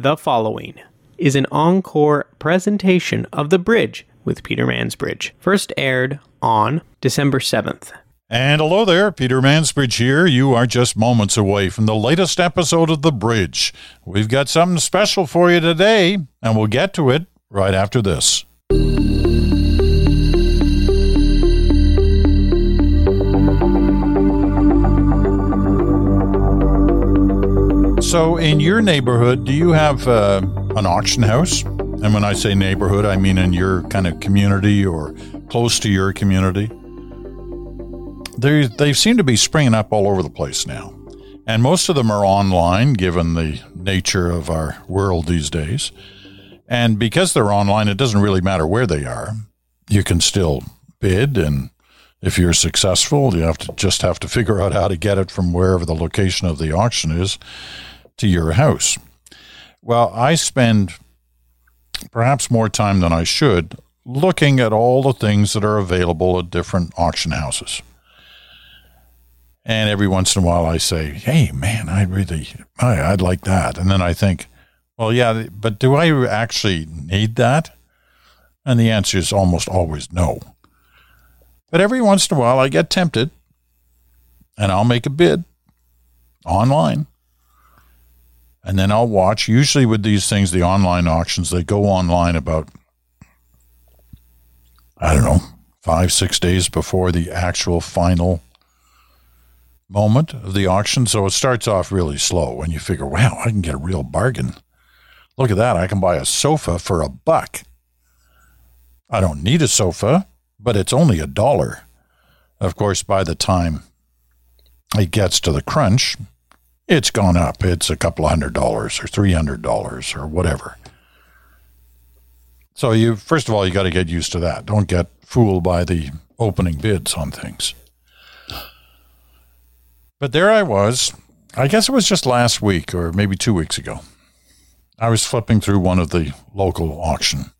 The following is an encore presentation of The Bridge with Peter Mansbridge, first aired on December 7th. And hello there, Peter Mansbridge here. You are just moments away from the latest episode of The Bridge. We've got something special for you today, and we'll get to it right after this. So, in your neighborhood, do you have uh, an auction house? And when I say neighborhood, I mean in your kind of community or close to your community. They they seem to be springing up all over the place now, and most of them are online, given the nature of our world these days. And because they're online, it doesn't really matter where they are. You can still bid, and if you're successful, you have to just have to figure out how to get it from wherever the location of the auction is to your house. Well, I spend perhaps more time than I should looking at all the things that are available at different auction houses. And every once in a while I say, hey, man, I really, I, I'd like that. And then I think, well, yeah, but do I actually need that? And the answer is almost always no. But every once in a while I get tempted and I'll make a bid online and then I'll watch. Usually, with these things, the online auctions, they go online about, I don't know, five, six days before the actual final moment of the auction. So it starts off really slow, and you figure, wow, I can get a real bargain. Look at that. I can buy a sofa for a buck. I don't need a sofa, but it's only a dollar. Of course, by the time it gets to the crunch, it's gone up. It's a couple of hundred dollars or three hundred dollars or whatever. So you first of all you got to get used to that. Don't get fooled by the opening bids on things. But there I was. I guess it was just last week or maybe 2 weeks ago. I was flipping through one of the local auction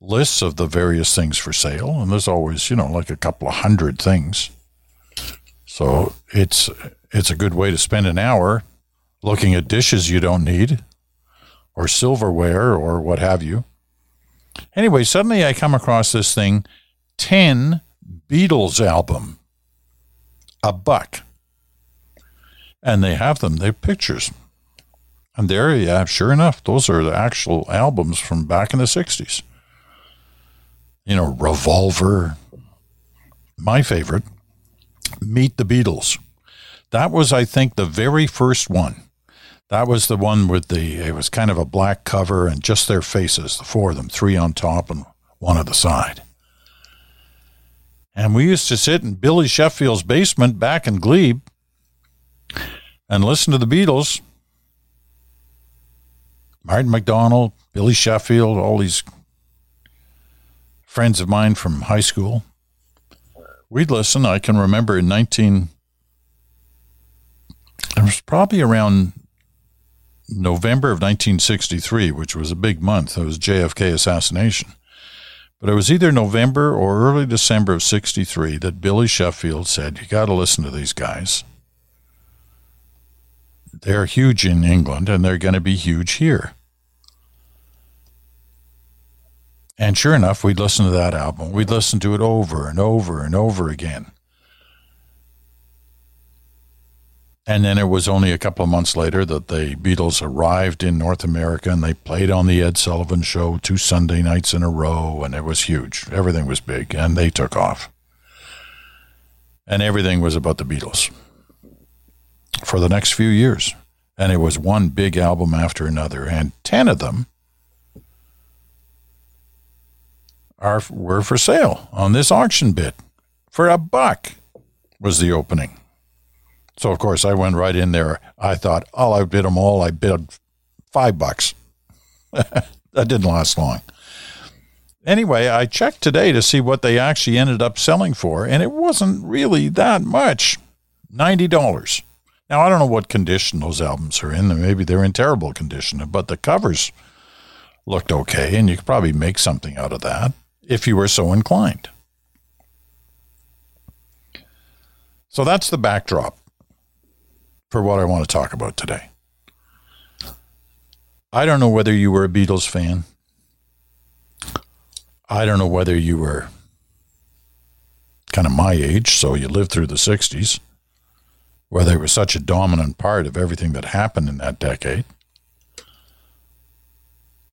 lists of the various things for sale and there's always, you know, like a couple of hundred things. So it's it's a good way to spend an hour looking at dishes you don't need or silverware or what have you. Anyway, suddenly I come across this thing 10 Beatles album, a buck. And they have them, they have pictures. And there, yeah, sure enough, those are the actual albums from back in the 60s. You know, Revolver, my favorite, Meet the Beatles. That was, I think, the very first one. That was the one with the, it was kind of a black cover and just their faces, the four of them, three on top and one on the side. And we used to sit in Billy Sheffield's basement back in Glebe and listen to the Beatles. Martin McDonald, Billy Sheffield, all these friends of mine from high school. We'd listen. I can remember in 19, it was probably around November of 1963, which was a big month. It was JFK assassination. But it was either November or early December of 63 that Billy Sheffield said, You got to listen to these guys. They're huge in England and they're going to be huge here. And sure enough, we'd listen to that album. We'd listen to it over and over and over again. And then it was only a couple of months later that the Beatles arrived in North America and they played on the Ed Sullivan Show two Sunday nights in a row, and it was huge. Everything was big, and they took off. And everything was about the Beatles for the next few years. And it was one big album after another, and 10 of them are were for sale on this auction bid for a buck was the opening. So of course I went right in there. I thought, oh, I bid them all. I bid five bucks. that didn't last long. Anyway, I checked today to see what they actually ended up selling for, and it wasn't really that much. Ninety dollars. Now I don't know what condition those albums are in. Maybe they're in terrible condition, but the covers looked okay, and you could probably make something out of that if you were so inclined. So that's the backdrop for what I want to talk about today. I don't know whether you were a Beatles fan. I don't know whether you were kind of my age, so you lived through the 60s, where they were such a dominant part of everything that happened in that decade,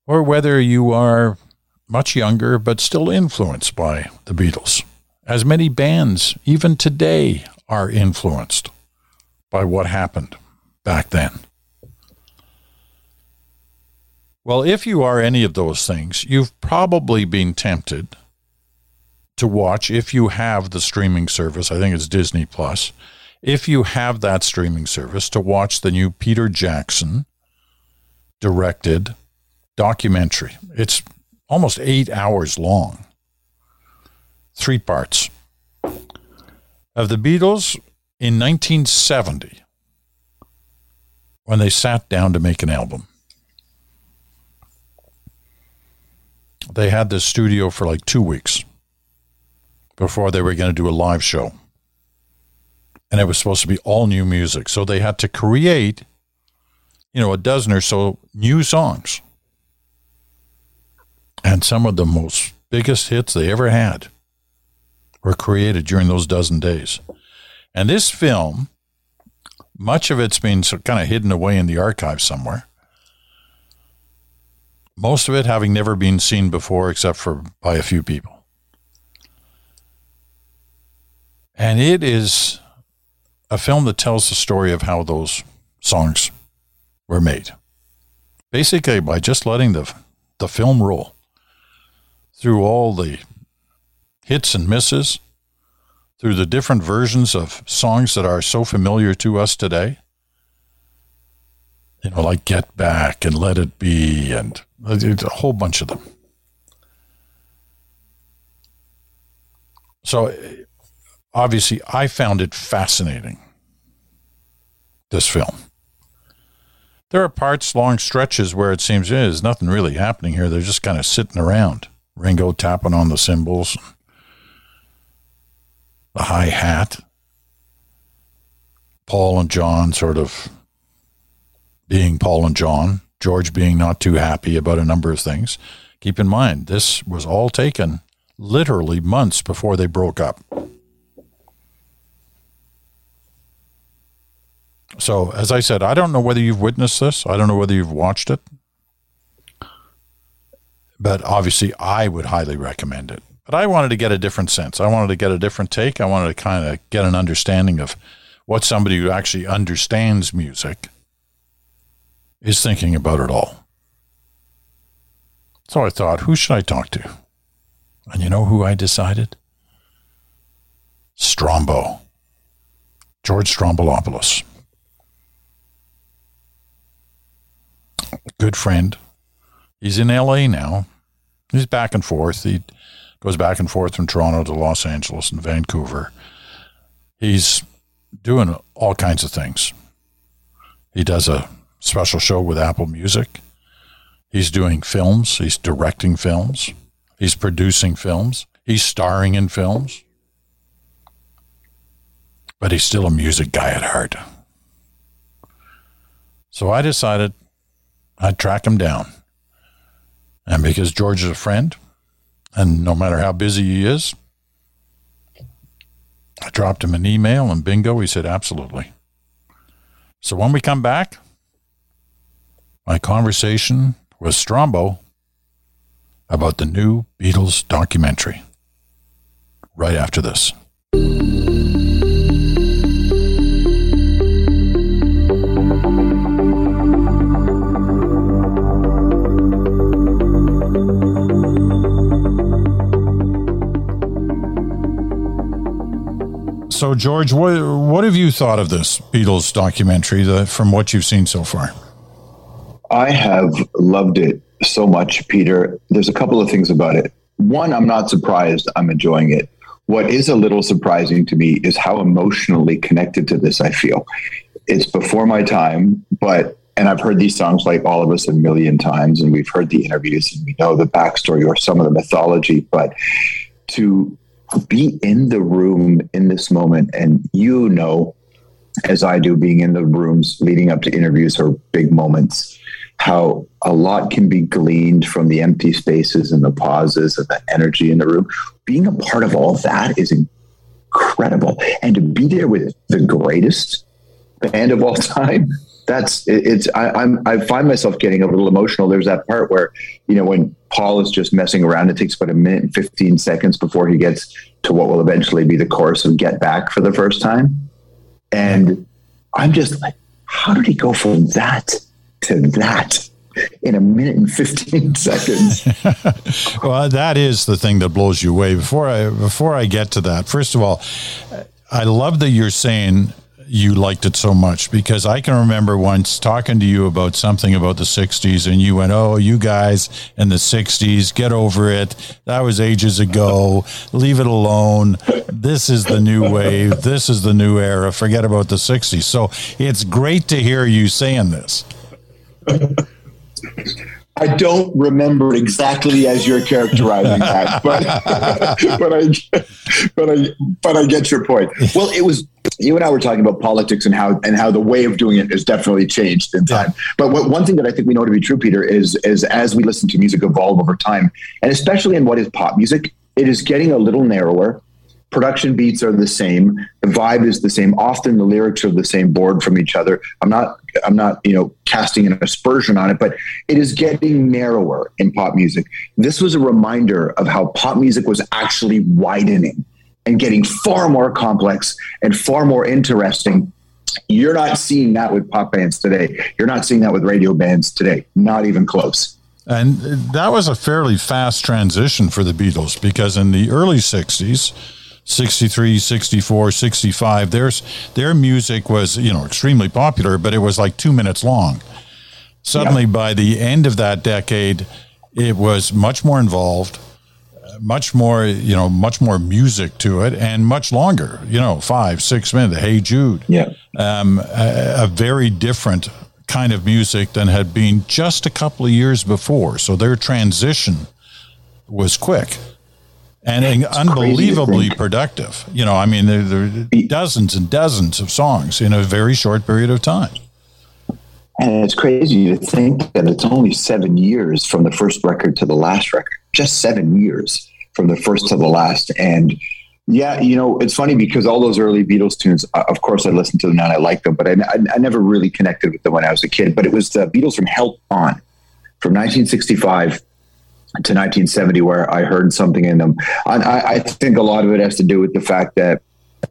or whether you are much younger but still influenced by the Beatles, as many bands, even today, are influenced by what happened back then. Well, if you are any of those things, you've probably been tempted to watch if you have the streaming service. I think it's Disney Plus. If you have that streaming service, to watch the new Peter Jackson directed documentary. It's almost eight hours long, three parts. Of the Beatles in 1970, when they sat down to make an album. they had this studio for like two weeks before they were going to do a live show. And it was supposed to be all new music. So they had to create, you know, a dozen or so new songs. And some of the most biggest hits they ever had were created during those dozen days. And this film, much of it's been kind of hidden away in the archive somewhere most of it having never been seen before except for by a few people. And it is a film that tells the story of how those songs were made. Basically, by just letting the, the film roll through all the hits and misses, through the different versions of songs that are so familiar to us today. You know, like Get Back and Let It Be and uh, a whole bunch of them. So obviously, I found it fascinating, this film. There are parts, long stretches, where it seems there's nothing really happening here. They're just kind of sitting around. Ringo tapping on the cymbals, the high hat, Paul and John sort of being Paul and John, George being not too happy about a number of things. Keep in mind, this was all taken literally months before they broke up. So, as I said, I don't know whether you've witnessed this. I don't know whether you've watched it. But obviously, I would highly recommend it. But I wanted to get a different sense. I wanted to get a different take. I wanted to kind of get an understanding of what somebody who actually understands music is thinking about it all. So I thought, who should I talk to? And you know who I decided? Strombo. George Stroumboulopoulos. Good friend. He's in LA now. He's back and forth. He goes back and forth from Toronto to Los Angeles and Vancouver. He's doing all kinds of things. He does a special show with Apple Music. He's doing films, he's directing films, he's producing films, he's starring in films. But he's still a music guy at heart. So I decided I'd track him down. And because George is a friend, and no matter how busy he is, I dropped him an email and bingo, he said, absolutely. So when we come back, my conversation with Strombo about the new Beatles documentary. Right after this. So, George, what what have you thought of this Beatles documentary the, from what you've seen so far? I have loved it so much, Peter. There's a couple of things about it. One, I'm not surprised. I'm enjoying it. What is a little surprising to me is how emotionally connected to this I feel. It's before my time, but and I've heard these songs like all of us a million times, and we've heard the interviews and we know the backstory or some of the mythology, but to be in the room in this moment and you know as I do being in the rooms leading up to interviews or big moments how a lot can be gleaned from the empty spaces and the pauses and the energy in the room. Being a part of all that is incredible. And to be there with the greatest band of all time, that's it's I, I'm I find myself getting a little emotional. There's that part where, you know, when Paul is just messing around, it takes about a minute and 15 seconds before he gets to what will eventually be the chorus of Get Back for the first time. And I'm just like, how did he go from that to that in a minute and 15 seconds. well, that is the thing that blows you away. Before I before I get to that, first of all, I love that you're saying you liked it so much because I can remember once talking to you about something about the 60s and you went, "Oh, you guys in the 60s, get over it. That was ages ago. Leave it alone. This is the new wave. This is the new era. Forget about the 60s." So, it's great to hear you saying this. I don't remember exactly as you're characterizing that, but but I but I but I get your point. Well, it was you and I were talking about politics and how and how the way of doing it has definitely changed in time. But what, one thing that I think we know to be true, Peter, is is as we listen to music evolve over time, and especially in what is pop music, it is getting a little narrower. Production beats are the same. The vibe is the same. Often the lyrics are the same board from each other. I'm not i'm not you know casting an aspersion on it but it is getting narrower in pop music. This was a reminder of how pop music was actually widening and getting far more complex and far more interesting. You're not seeing that with pop bands today. You're not seeing that with radio bands today. Not even close. And that was a fairly fast transition for the Beatles because in the early 60s 63, 64, 65, there's, their music was, you know, extremely popular, but it was like two minutes long. Suddenly, yeah. by the end of that decade, it was much more involved, much more, you know, much more music to it, and much longer. You know, five, six minutes. Hey Jude. Yeah. Um, a, a very different kind of music than had been just a couple of years before. So their transition was quick and it's unbelievably productive. You know, I mean, there, there are dozens and dozens of songs in a very short period of time. And it's crazy to think that it's only seven years from the first record to the last record, just seven years from the first to the last. And yeah, you know, it's funny because all those early Beatles tunes, uh, of course, I listened to them now and I like them, but I, I, I never really connected with them when I was a kid. But it was the Beatles from Help On from 1965 to 1970 where I heard something in them. I, I think a lot of it has to do with the fact that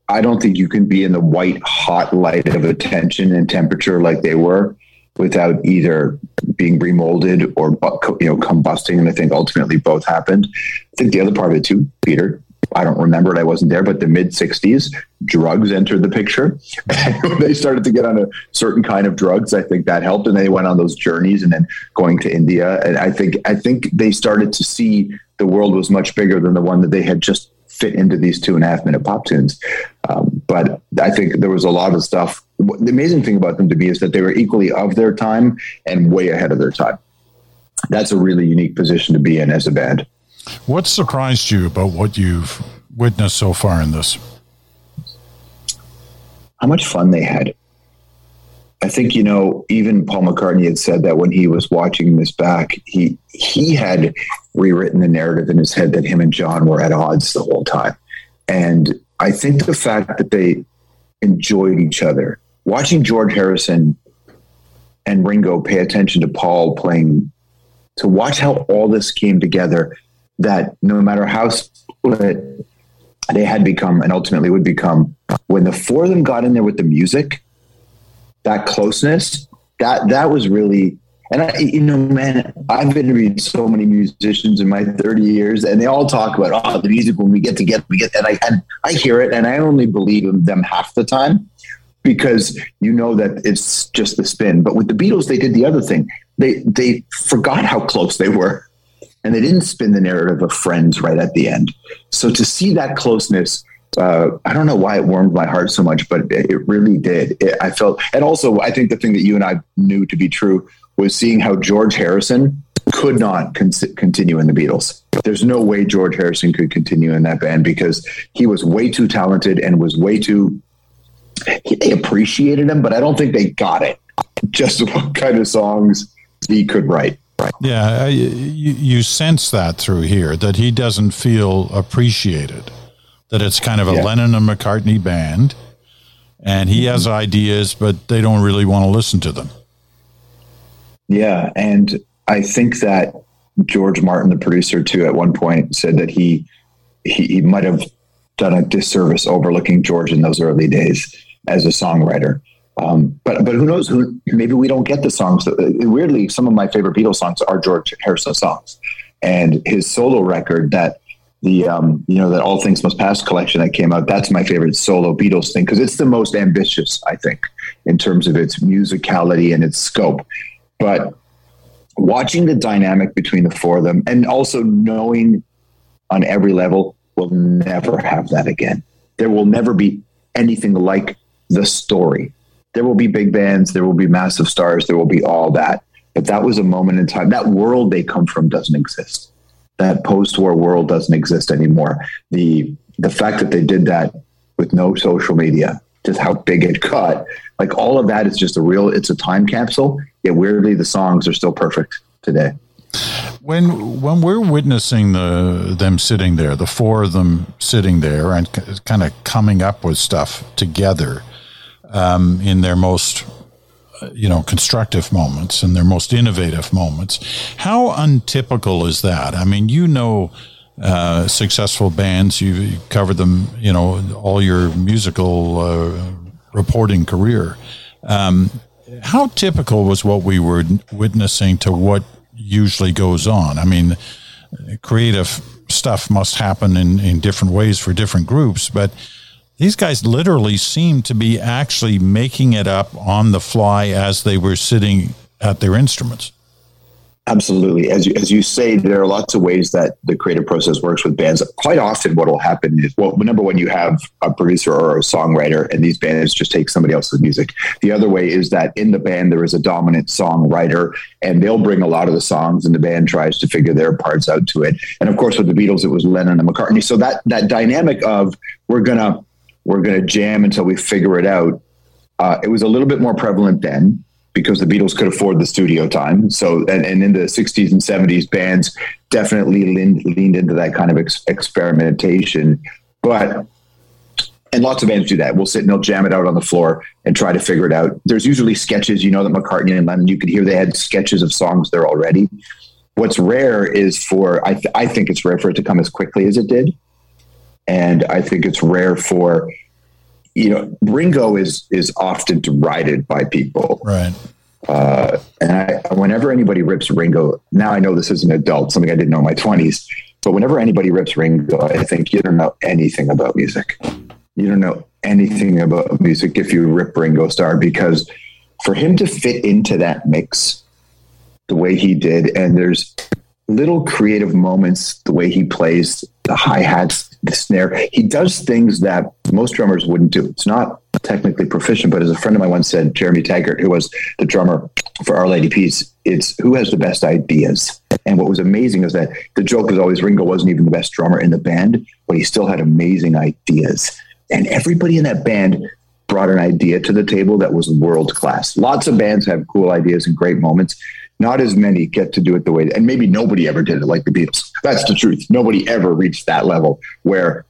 I don't think you can be in the white hot light of attention and temperature like they were without either being remolded or you know combusting. And I think ultimately both happened. I think the other part of it too, Peter, I don't remember it. I wasn't there, but the mid 60s, drugs entered the picture. they started to get on a certain kind of drugs. I think that helped. And they went on those journeys and then going to India. And I think, I think they started to see the world was much bigger than the one that they had just fit into these two and a half minute pop tunes. Um, but I think there was a lot of stuff. The amazing thing about them to me is that they were equally of their time and way ahead of their time. That's a really unique position to be in as a band. What surprised you about what you've witnessed so far in this? How much fun they had. I think you know even Paul McCartney had said that when he was watching this back, he he had rewritten the narrative in his head that him and John were at odds the whole time, and I think the fact that they enjoyed each other, watching George Harrison and Ringo pay attention to Paul playing, to watch how all this came together that no matter how split they had become and ultimately would become, when the four of them got in there with the music, that closeness, that that was really and I, you know, man, I've interviewed so many musicians in my 30 years, and they all talk about, oh, the music when we get together, we get, and I, and I hear it, and I only believe in them half the time because you know that it's just the spin. But with the Beatles, they did the other thing. They they forgot how close they were and they didn't spin the narrative of friends right at the end. So to see that closeness, uh, I don't know why it warmed my heart so much, but it, it really did. It, I felt, and also I think the thing that you and I knew to be true was seeing how George Harrison could not con- continue in the Beatles. There's no way George Harrison could continue in that band because he was way too talented and was way too. They appreciated him, but I don't think they got it. Just what kind of songs he could write. Right. Yeah, you, you sense that through here that he doesn't feel appreciated. That it's kind of a yeah. Lennon and McCartney band, and he has ideas, but they don't really want to listen to them. Yeah, and I think that George Martin, the producer, too, at one point said that he he, he might have done a disservice overlooking George in those early days as a songwriter. Um, but but who knows? Who maybe we don't get the songs. Uh, weirdly, some of my favorite Beatles songs are George Harrison songs, and his solo record that the um, you know that All Things Must Pass collection that came out. That's my favorite solo Beatles thing because it's the most ambitious, I think, in terms of its musicality and its scope. But watching the dynamic between the four of them, and also knowing on every level, we'll never have that again. There will never be anything like the story there will be big bands, there will be massive stars, there will be all that. But that was a moment in time. That world they come from doesn't exist. That post-war world doesn't exist anymore. The the fact that they did that with no social media, just how big it got, like all of that is just a real. It's a time capsule. Yet weirdly, the songs are still perfect today. When when we're witnessing the them sitting there, the four of them sitting there and kind of coming up with stuff together, um, in their most you know constructive moments and their most innovative moments how untypical is that i mean you know uh, successful bands you covered them you know all your musical uh, reporting career um, how typical was what we were witnessing to what usually goes on i mean creative stuff must happen in, in different ways for different groups but these guys literally seem to be actually making it up on the fly as they were sitting at their instruments. Absolutely. As you, as you say, there are lots of ways that the creative process works with bands. Quite often, what will happen is, well, number one, you have a producer or a songwriter, and these bands just take somebody else's music. The other way is that in the band, there is a dominant songwriter, and they'll bring a lot of the songs, and the band tries to figure their parts out to it. And of course, with the Beatles, it was Lennon and McCartney. So that, that dynamic of we're going to we're going to jam until we figure it out. Uh, it was a little bit more prevalent then because the Beatles could afford the studio time. So, and, and in the 60s and 70s, bands definitely leaned, leaned into that kind of ex- experimentation. But, and lots of bands do that. We'll sit and they'll jam it out on the floor and try to figure it out. There's usually sketches, you know, that McCartney and Lennon, you could hear they had sketches of songs there already. What's rare is for, I, th- I think it's rare for it to come as quickly as it did and I think it's rare for you know Ringo is is often derided by people, right? Uh, and I, whenever anybody rips Ringo, now I know this is an adult, something I didn't know in my twenties, but whenever anybody rips Ringo, I think you don't know anything about music. You don't know anything about music if you rip Ringo Starr because for him to fit into that mix the way he did, and there's little creative moments, the way he plays the hi hats, the snare. He does things that most drummers wouldn't do. It's not technically proficient, but as a friend of mine once said, Jeremy Taggart, who was the drummer for Our Lady Peace, it's who has the best ideas. And what was amazing is that the joke was always Ringo wasn't even the best drummer in the band, but he still had amazing ideas. And everybody in that band brought an idea to the table that was world class. Lots of bands have cool ideas and great moments, not as many get to do it the way, and maybe nobody ever did it like the Beatles. That's the truth. Nobody ever reached that level where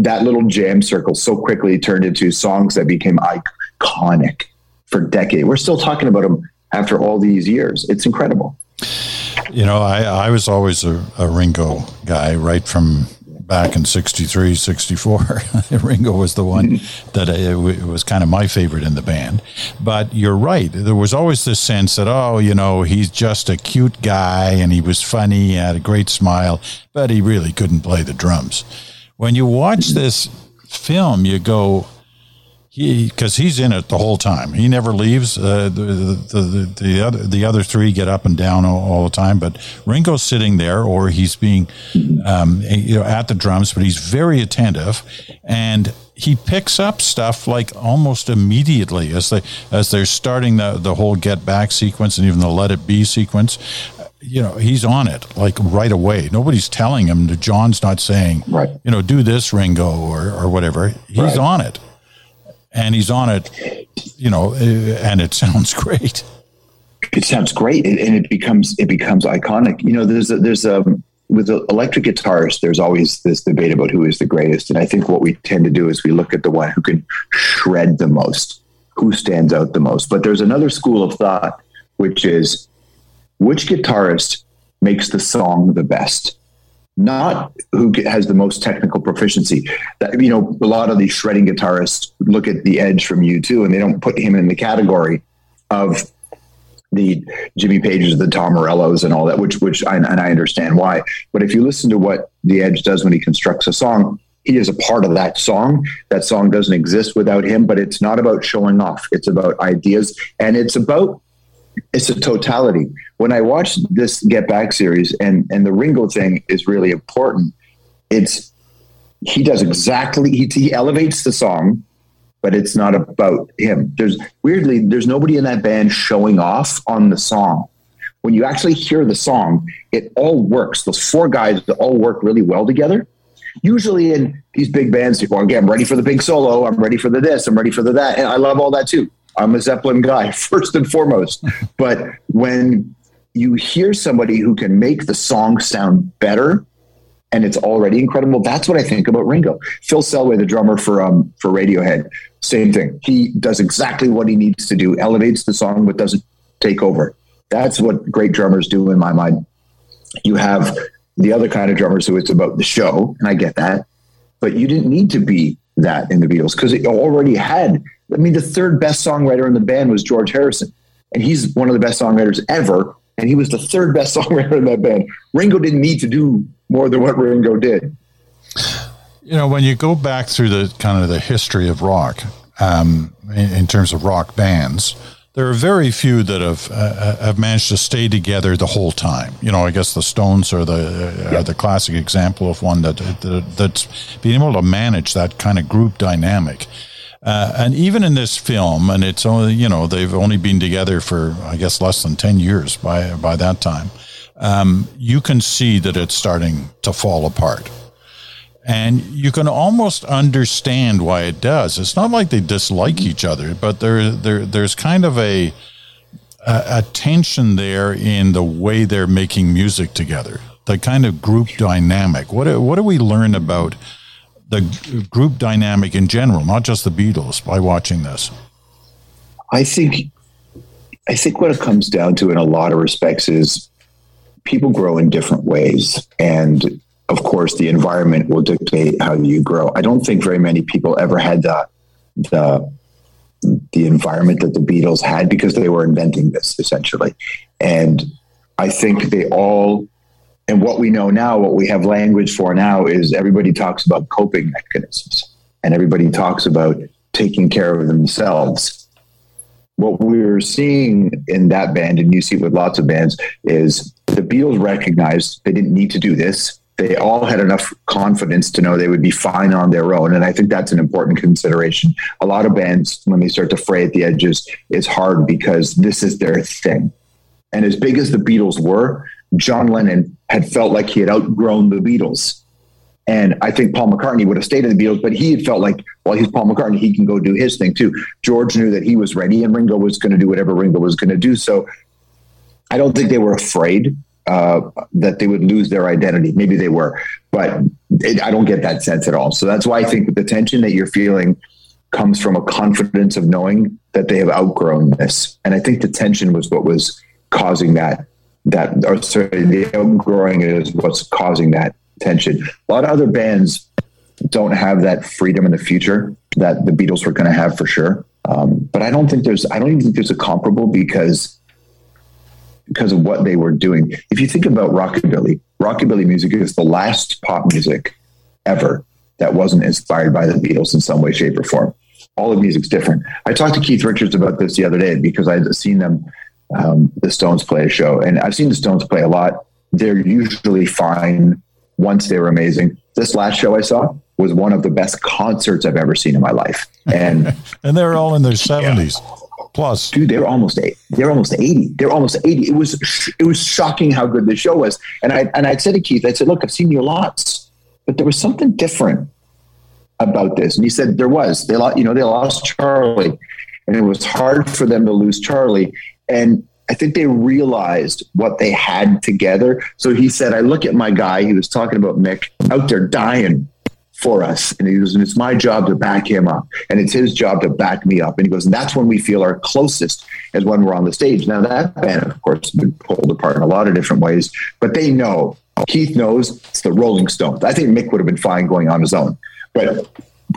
that little jam circle so quickly turned into songs that became iconic for decades. We're still talking about them after all these years. It's incredible. You know, I, I was always a, a Ringo guy right from back in 63, 64. Ringo was the one that uh, was kind of my favorite in the band. But you're right. There was always this sense that, oh, you know, he's just a cute guy and he was funny, he had a great smile, but he really couldn't play the drums. When you watch this film, you go, because he, he's in it the whole time. He never leaves. Uh, the, the, the, the, other the other three get up and down all, all, the time, but Ringo's sitting there, or he's being um, you know at the drums, but he's very attentive, and he picks up stuff like almost immediately as they as they're starting the the whole get back sequence and even the let it be sequence. You know, he's on it like right away. Nobody's telling him. John's not saying, right. you know, do this, Ringo, or or whatever. He's right. on it and he's on it, you know, eh, and it sounds great. it sounds great, and it becomes it becomes iconic. You know, there's a, there's a with electric guitars, there's always this debate about who is the greatest, and I think what we tend to do is we look at the one who can shred the most, who stands out the most. But there's another school of thought, which is which guitarist makes the song the best not who has the most technical proficiency. That you know, a lot of these shredding guitarists look at the Edge from U2, and they don't put him in the category of the Jimmy Pages, the Tom Morellos, and all that. Which, which, I, and I understand why. But if you listen to what the Edge does when he constructs a song, he is a part of that song. That song doesn't exist without him. But it's not about showing off. It's about ideas, and it's about it's a totality. When I watched this Get Back series, and and the Ringo thing is really important. It's he does exactly he, he elevates the song, but it's not about him. There's weirdly there's nobody in that band showing off on the song. When you actually hear the song, it all works. Those four guys all work really well together. Usually in these big bands, people, okay, I'm ready for the big solo. I'm ready for the this. I'm ready for the that. And I love all that too. I'm a Zeppelin guy first and foremost. but when you hear somebody who can make the song sound better and it's already incredible, that's what I think about Ringo. Phil Selway, the drummer for um, for Radiohead, same thing. He does exactly what he needs to do, elevates the song, but doesn't take over. That's what great drummers do in my mind. You have the other kind of drummers who it's about the show, and I get that, but you didn't need to be that in the Beatles because it already had I mean, the third best songwriter in the band was George Harrison, and he's one of the best songwriters ever. And he was the third best songwriter in that band. Ringo didn't need to do more than what Ringo did. You know, when you go back through the kind of the history of rock, um, in, in, terms of rock bands, there are very few that have uh, uh, have managed to stay together the whole time. You know, I guess the Stones are the uh, yeah. are the classic example of one that, that that's being able to manage that kind of group dynamic. Uh, and even in this film, and it's only you know they've only been together for I guess less than ten years by by that time. Um, you can see that it's starting to fall apart, and you can almost understand why it does. It's not like they dislike each other, but there there there's kind of a a, a tension there in the way they're making music together, the kind of group dynamic. What what do we learn about? the group dynamic in general, not just the Beatles, by watching this? I think, I think what it comes down to in a lot of respects is people grow in different ways, and of course, the environment will dictate how you grow. I don't think very many people ever had the the the environment that the Beatles had because they were inventing this essentially, and I think they all and what we know now, what we have language for now is everybody talks about coping mechanisms and everybody talks about taking care of themselves. What we're seeing in that band, and you see it with lots of bands, is the Beatles recognized they didn't need to do this. They all had enough confidence to know they would be fine on their own. And I think that's an important consideration. A lot of bands, when they start to fray at the edges, it's hard because this is their thing. And as big as the Beatles were, John Lennon had felt like he had outgrown the Beatles. And I think Paul McCartney would have stayed in the Beatles, but he had felt like, well, he's Paul McCartney. He can go do his thing too. George knew that he was ready and Ringo was going to do whatever Ringo was going to do. So I don't think they were afraid uh, that they would lose their identity. Maybe they were, but it, I don't get that sense at all. So that's why I think the tension that you're feeling comes from a confidence of knowing that they have outgrown this. And I think the tension was what was causing that that or sorry, the outgrowing is what's causing that tension. A lot of other bands don't have that freedom in the future that the Beatles were going to have for sure. Um, but I don't think there's I don't even think there's a comparable because because of what they were doing. If you think about rockabilly, rockabilly music is the last pop music ever that wasn't inspired by the Beatles in some way, shape, or form. All the music's different. I talked to Keith Richards about this the other day because I had seen them um, the Stones play a show. And I've seen the Stones play a lot. They're usually fine once they were amazing. This last show I saw was one of the best concerts I've ever seen in my life. And and they're all in their seventies yeah. plus. Dude, they're almost eight. They're almost eighty. They're almost eighty. It was it was shocking how good the show was. And I and I said to Keith, I said, look, I've seen you lots, but there was something different about this. And he said there was. They lost, you know, they lost Charlie, and it was hard for them to lose Charlie. And I think they realized what they had together. So he said, I look at my guy, he was talking about Mick out there dying for us. And he goes, and it's my job to back him up. And it's his job to back me up. And he goes, and that's when we feel our closest is when we're on the stage. Now that band, of course, been pulled apart in a lot of different ways, but they know, Keith knows it's the Rolling Stones. I think Mick would have been fine going on his own, but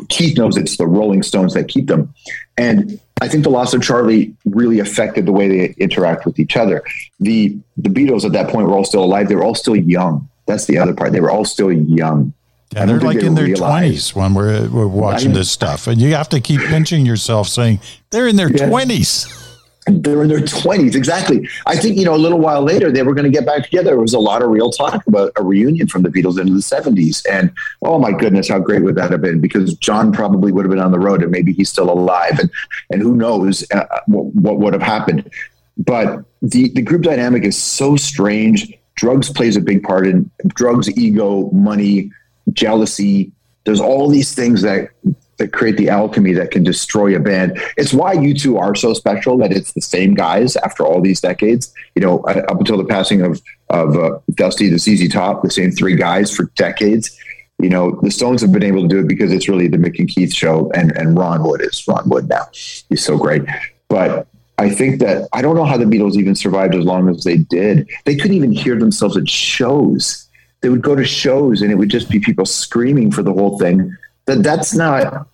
Keith knows it's the Rolling Stones that keep them. And I think the loss of Charlie really affected the way they interact with each other. The the Beatles at that point were all still alive. They were all still young. That's the other part. They were all still young. Yeah, they're like in their twenties when we're we're watching this stuff, and you have to keep pinching yourself, saying they're in their twenties. Yeah they're in their 20s exactly. I think you know a little while later they were going to get back together. There was a lot of real talk about a reunion from the beatles into the 70s and oh my goodness how great would that have been? Because john probably would have been on the road and maybe he's still alive. And and who knows uh, what, what would have happened. But the the group dynamic is so strange. Drugs plays a big part in drugs ego money jealousy. There's all these things that that create the alchemy that can destroy a band. It's why U2 are so special that it's the same guys after all these decades. You know, uh, up until the passing of of uh, Dusty, the ZZ Top, the same three guys for decades. You know, the Stones have been able to do it because it's really the Mick and Keith show, and and Ron Wood is Ron Wood now. He's so great, but. I think that I don't know how the Beatles even survived as long as they did. They couldn't even hear themselves at shows. They would go to shows and it would just be people screaming for the whole thing that that's not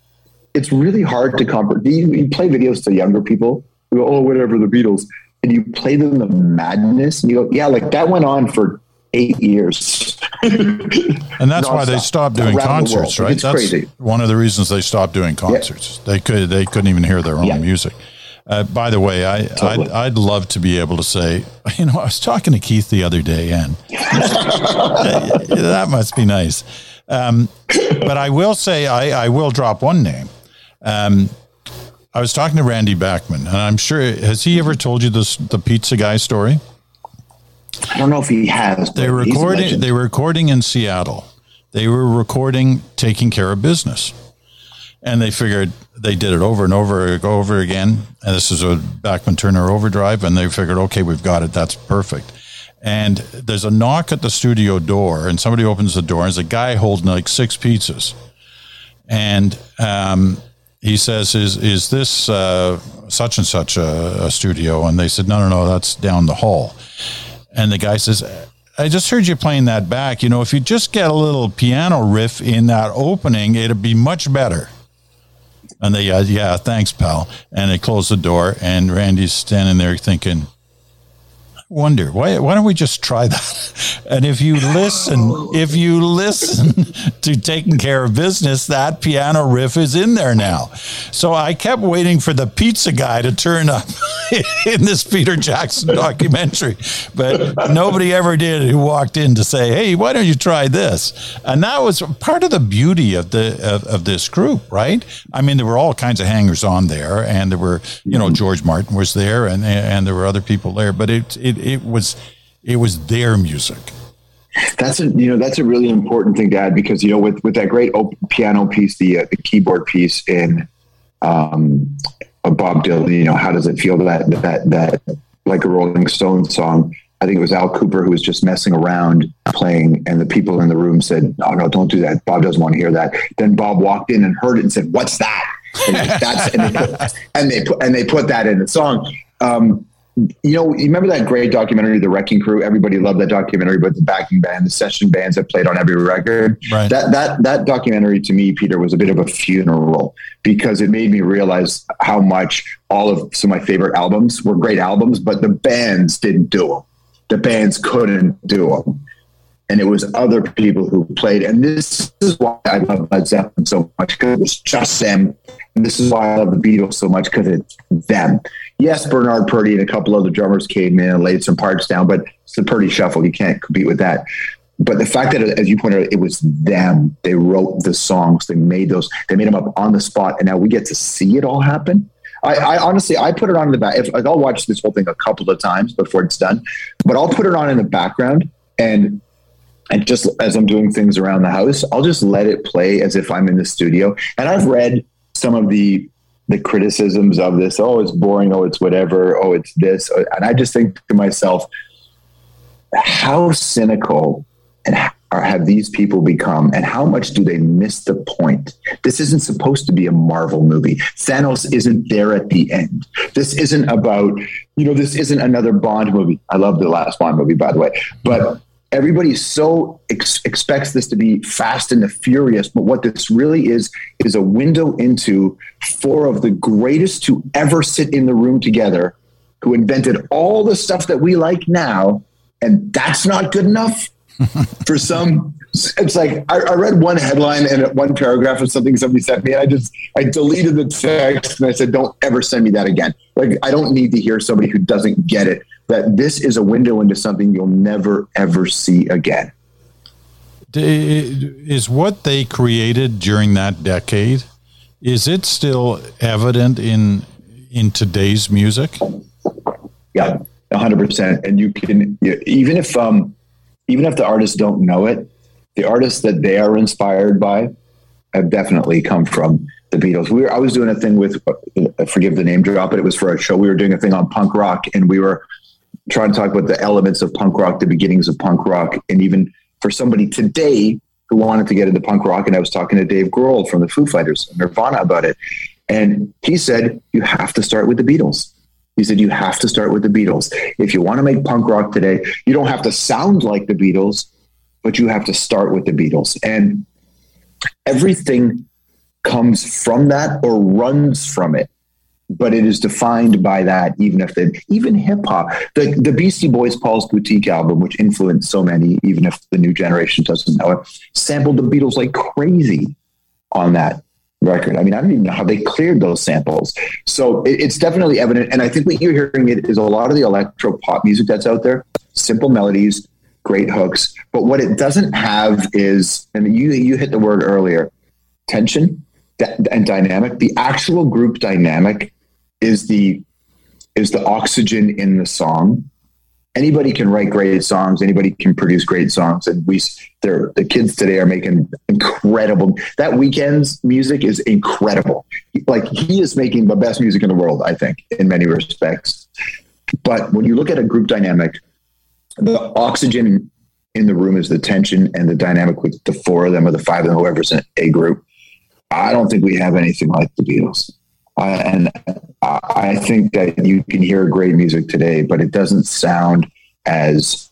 it's really hard to comprehend. You, you, play videos to younger people who go, oh, whatever, the Beatles, and you play them the madness, and you go, yeah, like that went on for eight years. and that's why they stopped doing concerts, right? It's that's crazy. one of the reasons they stopped doing concerts. Yeah. They could they couldn't even hear their own yeah. music. Uh, by the way, I, totally. I'd, I'd, love to be able to say, you know, I was talking to Keith the other day, and that must be nice. Um, but I will say, I, I will drop one name. Um, I was talking to Randy Bachman, and I'm sure has he ever told you this the pizza guy story? I don't know if he has. They were recording. They were recording in Seattle. They were recording taking care of business, and they figured they did it over and over, over again. And this is a Bachman Turner overdrive, and they figured, okay, we've got it. That's perfect. And there's a knock at the studio door, and somebody opens the door, and there's a guy holding like six pizzas, and um, he says, "Is is this uh, such and such a, a, studio?" And they said, "No, no, no, that's down the hall." And the guy says, "I just heard you playing that back. You know, if you just get a little piano riff in that opening, it'd be much better." And they, uh, yeah, thanks, pal. And they close the door, and Randy's standing there thinking, wonder why why don't we just try that? And if you listen if you listen to taking care of business that piano riff is in there now. So i kept waiting for the pizza guy to turn up in this peter jackson documentary but nobody ever did who walked in to say hey why don't you try this? And that was part of the beauty of the of, of this group right? I mean there were all kinds of hangers on there and there were you know mm-hmm. george martin was there and and there were other people there but it it it was it was their music. That's a you know that's a really important thing to add because you know with with that great piano piece, the uh, the keyboard piece in um, Bob Dylan, you know how does it feel that that that like a Rolling Stone song? I think it was Al Kooper who was just messing around playing, and the people in the room said, "No, no, don't do that. Bob doesn't want to hear that." Then Bob walked in and heard it and said, "What's that?" And, and, they, put, and they put and they put that in the song. Um, you know, you remember that great documentary, The Wrecking Crew? Everybody loved that documentary, but the backing band, the session bands that played on every record. Right. That that that documentary to me, Peter, was a bit of a funeral because it made me realize how much all of some of my favorite albums were great albums, but the bands didn't do them. The bands couldn't do them and it was other people who played. And this is why I love Led Zeppelin so much because it was just them. And this is why I love the Beatles so much because it's them. Yes, Bernard Purdie and a couple other drummers came in and laid some parts down, but it's the Purdie shuffle. You can't compete with that. But the fact that, as you pointed out, it was them. They wrote the songs. They made those. They made them up on the spot, and now we get to see it all happen. I, I, honestly, I put it on in the back. If, I'll watch this whole thing a couple of times before it's done, but I'll put it on in the background and and just as I'm doing things around the house, I'll just let it play as if I'm in the studio. And I've read some of the the criticisms of this. Oh, it's boring. Oh, it's whatever. Oh, it's this. Oh, and I just think to myself, how cynical and have these people become and how much do they miss the point this isn't supposed to be a marvel movie thanos isn't there at the end this isn't about you know this isn't another bond movie i love the last bond movie by the way but everybody so ex- expects this to be fast and the furious but what this really is is a window into four of the greatest to ever sit in the room together who invented all the stuff that we like now and that's not good enough? For some it's like I, I, read one headline and one paragraph of something somebody sent me and i just i deleted the text and i said don't ever send me that again. Like i don't need to hear somebody who doesn't get it that this is a window into something you'll never ever see again is what they created during that decade is it still evident in in today's music yeah 100% and you can even if um even if the artists don't know it, the artists that they are inspired by have definitely come from the Beatles. We were, I was doing a thing with, uh, forgive the name drop, but it was for a show. We were doing a thing on punk rock, and we were trying to talk about the elements of punk rock, the beginnings of punk rock, and even for somebody today who wanted to get into punk rock. And I was talking to Dave Grohl from the Foo Fighters, Nirvana, about it, and he said you have to start with the Beatles. He said, You have to start with the Beatles. If you want to make punk rock today, you don't have to sound like the Beatles, but you have to start with the Beatles. And everything comes from that or runs from it. But it is defined by that, even if the even hip hop, the the Beastie Boys Paul's Boutique album, which influenced so many, even if the new generation doesn't know it, sampled the Beatles like crazy on that record. I mean, I don't even know how they cleared those samples. So it, it's definitely evident. And I think what you're hearing it is a lot of the electro pop music that's out there, simple melodies, great hooks. But what it doesn't have is, and you you hit the word earlier, tension and dynamic. The actual group dynamic is the is the oxygen in the song. Anybody can write great songs. Anybody can produce great songs. And we the kids today are making incredible that Weeknd's music is incredible. Like he is making the best music in the world i think in many respects. But when you look at a group dynamic the oxygen in the room is the tension and the dynamic with the four of them or the five of them whoever's in a group i don't think we have anything like the beatles uh, and I think that you can hear great music today, but it doesn't sound as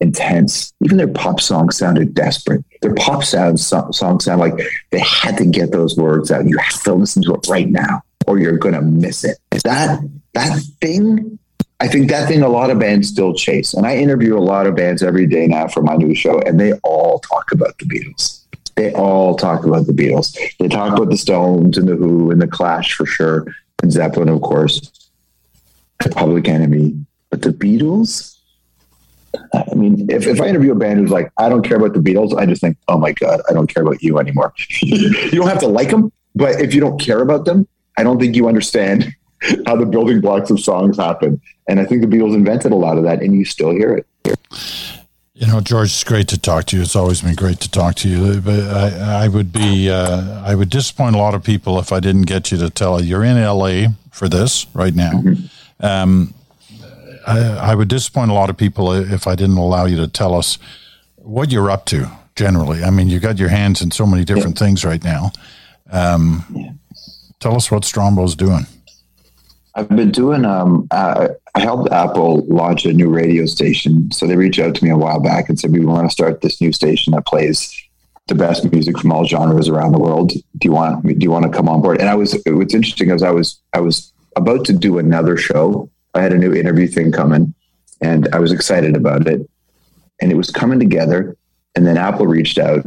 intense. Even their pop songs sounded desperate. Their pop so, songs sound like they had to get those words out. You have to listen to it right now, or you're going to miss it. That that thing, I think that thing a lot of bands still chase. And I interview a lot of bands every day now for my new show, and they all talk about the Beatles they all talk about the Beatles. They talk about the Stones and the Who and the Clash for sure, and Zeppelin, of course, the Public Enemy. But the Beatles, I mean, if, if I interview a band who's like, I don't care about the Beatles, I just think, oh my God, I don't care about you anymore. you don't have to like them, but if you don't care about them, I don't think you understand how the building blocks of songs happen. And I think the Beatles invented a lot of that, and you still hear it. You know, George, it's great to talk to you. It's always been great to talk to you. But I, I would be, uh, I would disappoint a lot of people if I didn't get you to tell you're in LA for this right now. Mm-hmm. Um, I, I, would disappoint a lot of people if I didn't allow you to tell us what you're up to generally. I mean, you got your hands in so many different yeah. things right now. Um, yeah. Tell us what Strombo's doing. I've been doing. Um, uh, I helped Apple launch a new radio station, so they reached out to me a while back and said we want to start this new station that plays the best music from all genres around the world. Do you want? Do you want to come on board? And I was. What's interesting is I was. I was about to do another show. I had a new interview thing coming, and I was excited about it. And it was coming together. And then Apple reached out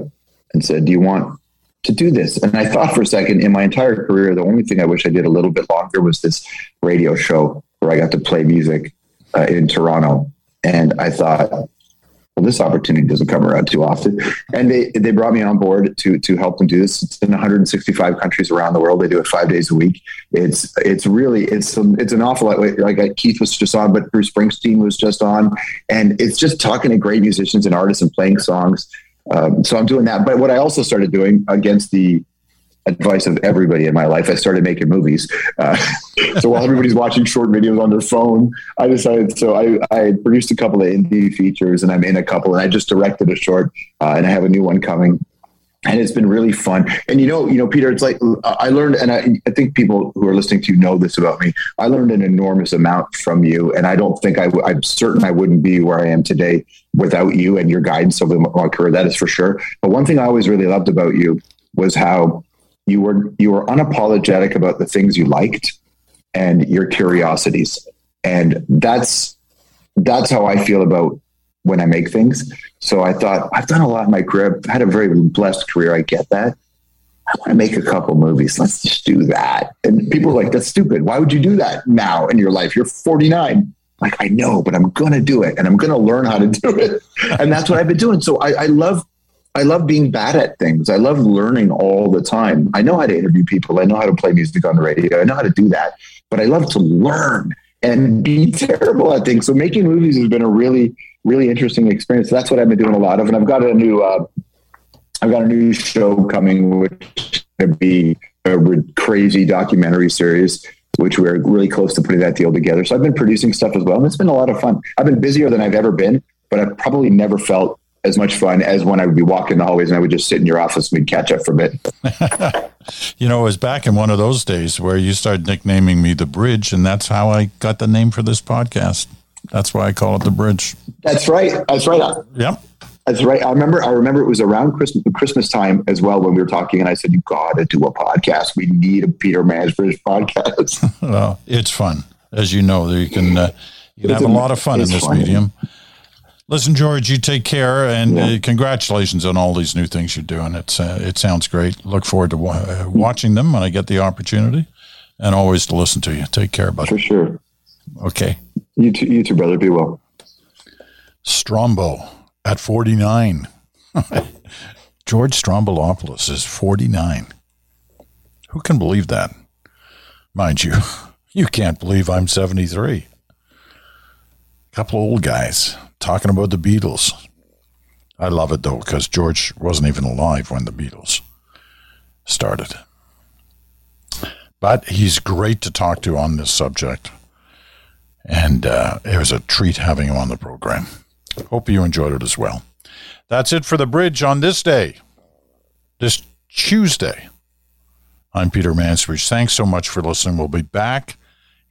and said, "Do you want to do this. And I thought for a second in my entire career, the only thing I wish I did a little bit longer was this radio show where I got to play music uh, in Toronto. And I thought, well, this opportunity doesn't come around too often. And they, they brought me on board to, to help them do this. It's in 165 countries around the world. They do it five days a week. It's, it's really, it's, it's an awful lot. Like Keith was just on, but Bruce Springsteen was just on. And it's just talking to great musicians and artists and playing songs um, so I'm doing that. But what I also started doing against the advice of everybody in my life, I started making movies. Uh, so while everybody's watching short videos on their phone, I decided. So I, I produced a couple of indie features, and I'm in a couple, and I just directed a short, uh, and I have a new one coming and it's been really fun. And you know, you know, Peter, it's like I learned, and I, I, think people who are listening to you know this about me. I learned an enormous amount from you, and I don't think I, w- I'm certain I wouldn't be where I am today without you and your guidance over my career. That is for sure. But one thing I always really loved about you was how you were you were unapologetic about the things you liked and your curiosities, and that's that's how I feel about when I make things. So I thought, I've done a lot in my career. I've had a very blessed career. I get that. I want to make a couple movies. Let's just do that. And people are like, that's stupid. Why would you do that now in your life? You're 49. Like, I know, but I'm going to do it and I'm going to learn how to do it. And that's what I've been doing. So I, I love, I love being bad at things. I love learning all the time. I know how to interview people. I know how to play music on the radio. I know how to do that, but I love to learn and be terrible at things. So making movies has been a really, really interesting experience. That's what I've been doing a lot of, and I've got a new, uh, I've got a new show coming, which going to be a crazy documentary series, which we're really close to putting that deal together. So I've been producing stuff as well, and it's been a lot of fun. I've been busier than I've ever been, but I've probably never felt as much fun as when I would be walking the hallways and I would just sit in your office and we'd catch up for a bit. you know, it was back in one of those days where you started nicknaming me the bridge, and that's how I got the name for this podcast. That's why I call it the bridge. That's right. That's right. Yep. That's right. I remember. I remember it was around Christmas, Christmas time as well when we were talking, and I said, "You got to do a podcast. We need a Peter Mansbridge podcast." well, it's fun, as you know. You can uh, you can have a, a, lot of fun in this fun. medium. Listen, George, you take care, and yeah. uh, congratulations on all these new things you're doing. It's uh, it sounds great. Look forward to wa- uh, watching them when I get the opportunity, and always to listen to you. Take care, buddy. For sure. Okay. You too, you too, brother. Be well. Strombo at 49. George Stroumboulopoulos is 49. Who can believe that? Mind you, you can't believe I'm 73. Couple old guys talking about the Beatles. I love it though, because George wasn't even alive when the Beatles started. But he's great to talk to on this subject. And uh, it was a treat having him on the program. Hope you enjoyed it as well. That's it for the bridge on this day, this Tuesday. I'm Peter Mansbridge. Thanks so much for listening. We'll be back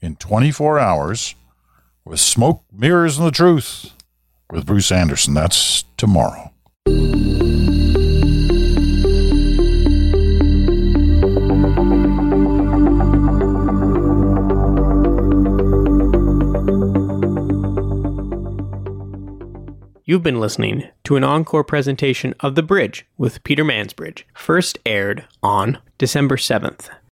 in 24 hours with Smoke, Mirrors, and the Truth with Bruce Anderson. That's tomorrow. You've been listening to an encore presentation of The Bridge with Peter Mansbridge, first aired on December 7th.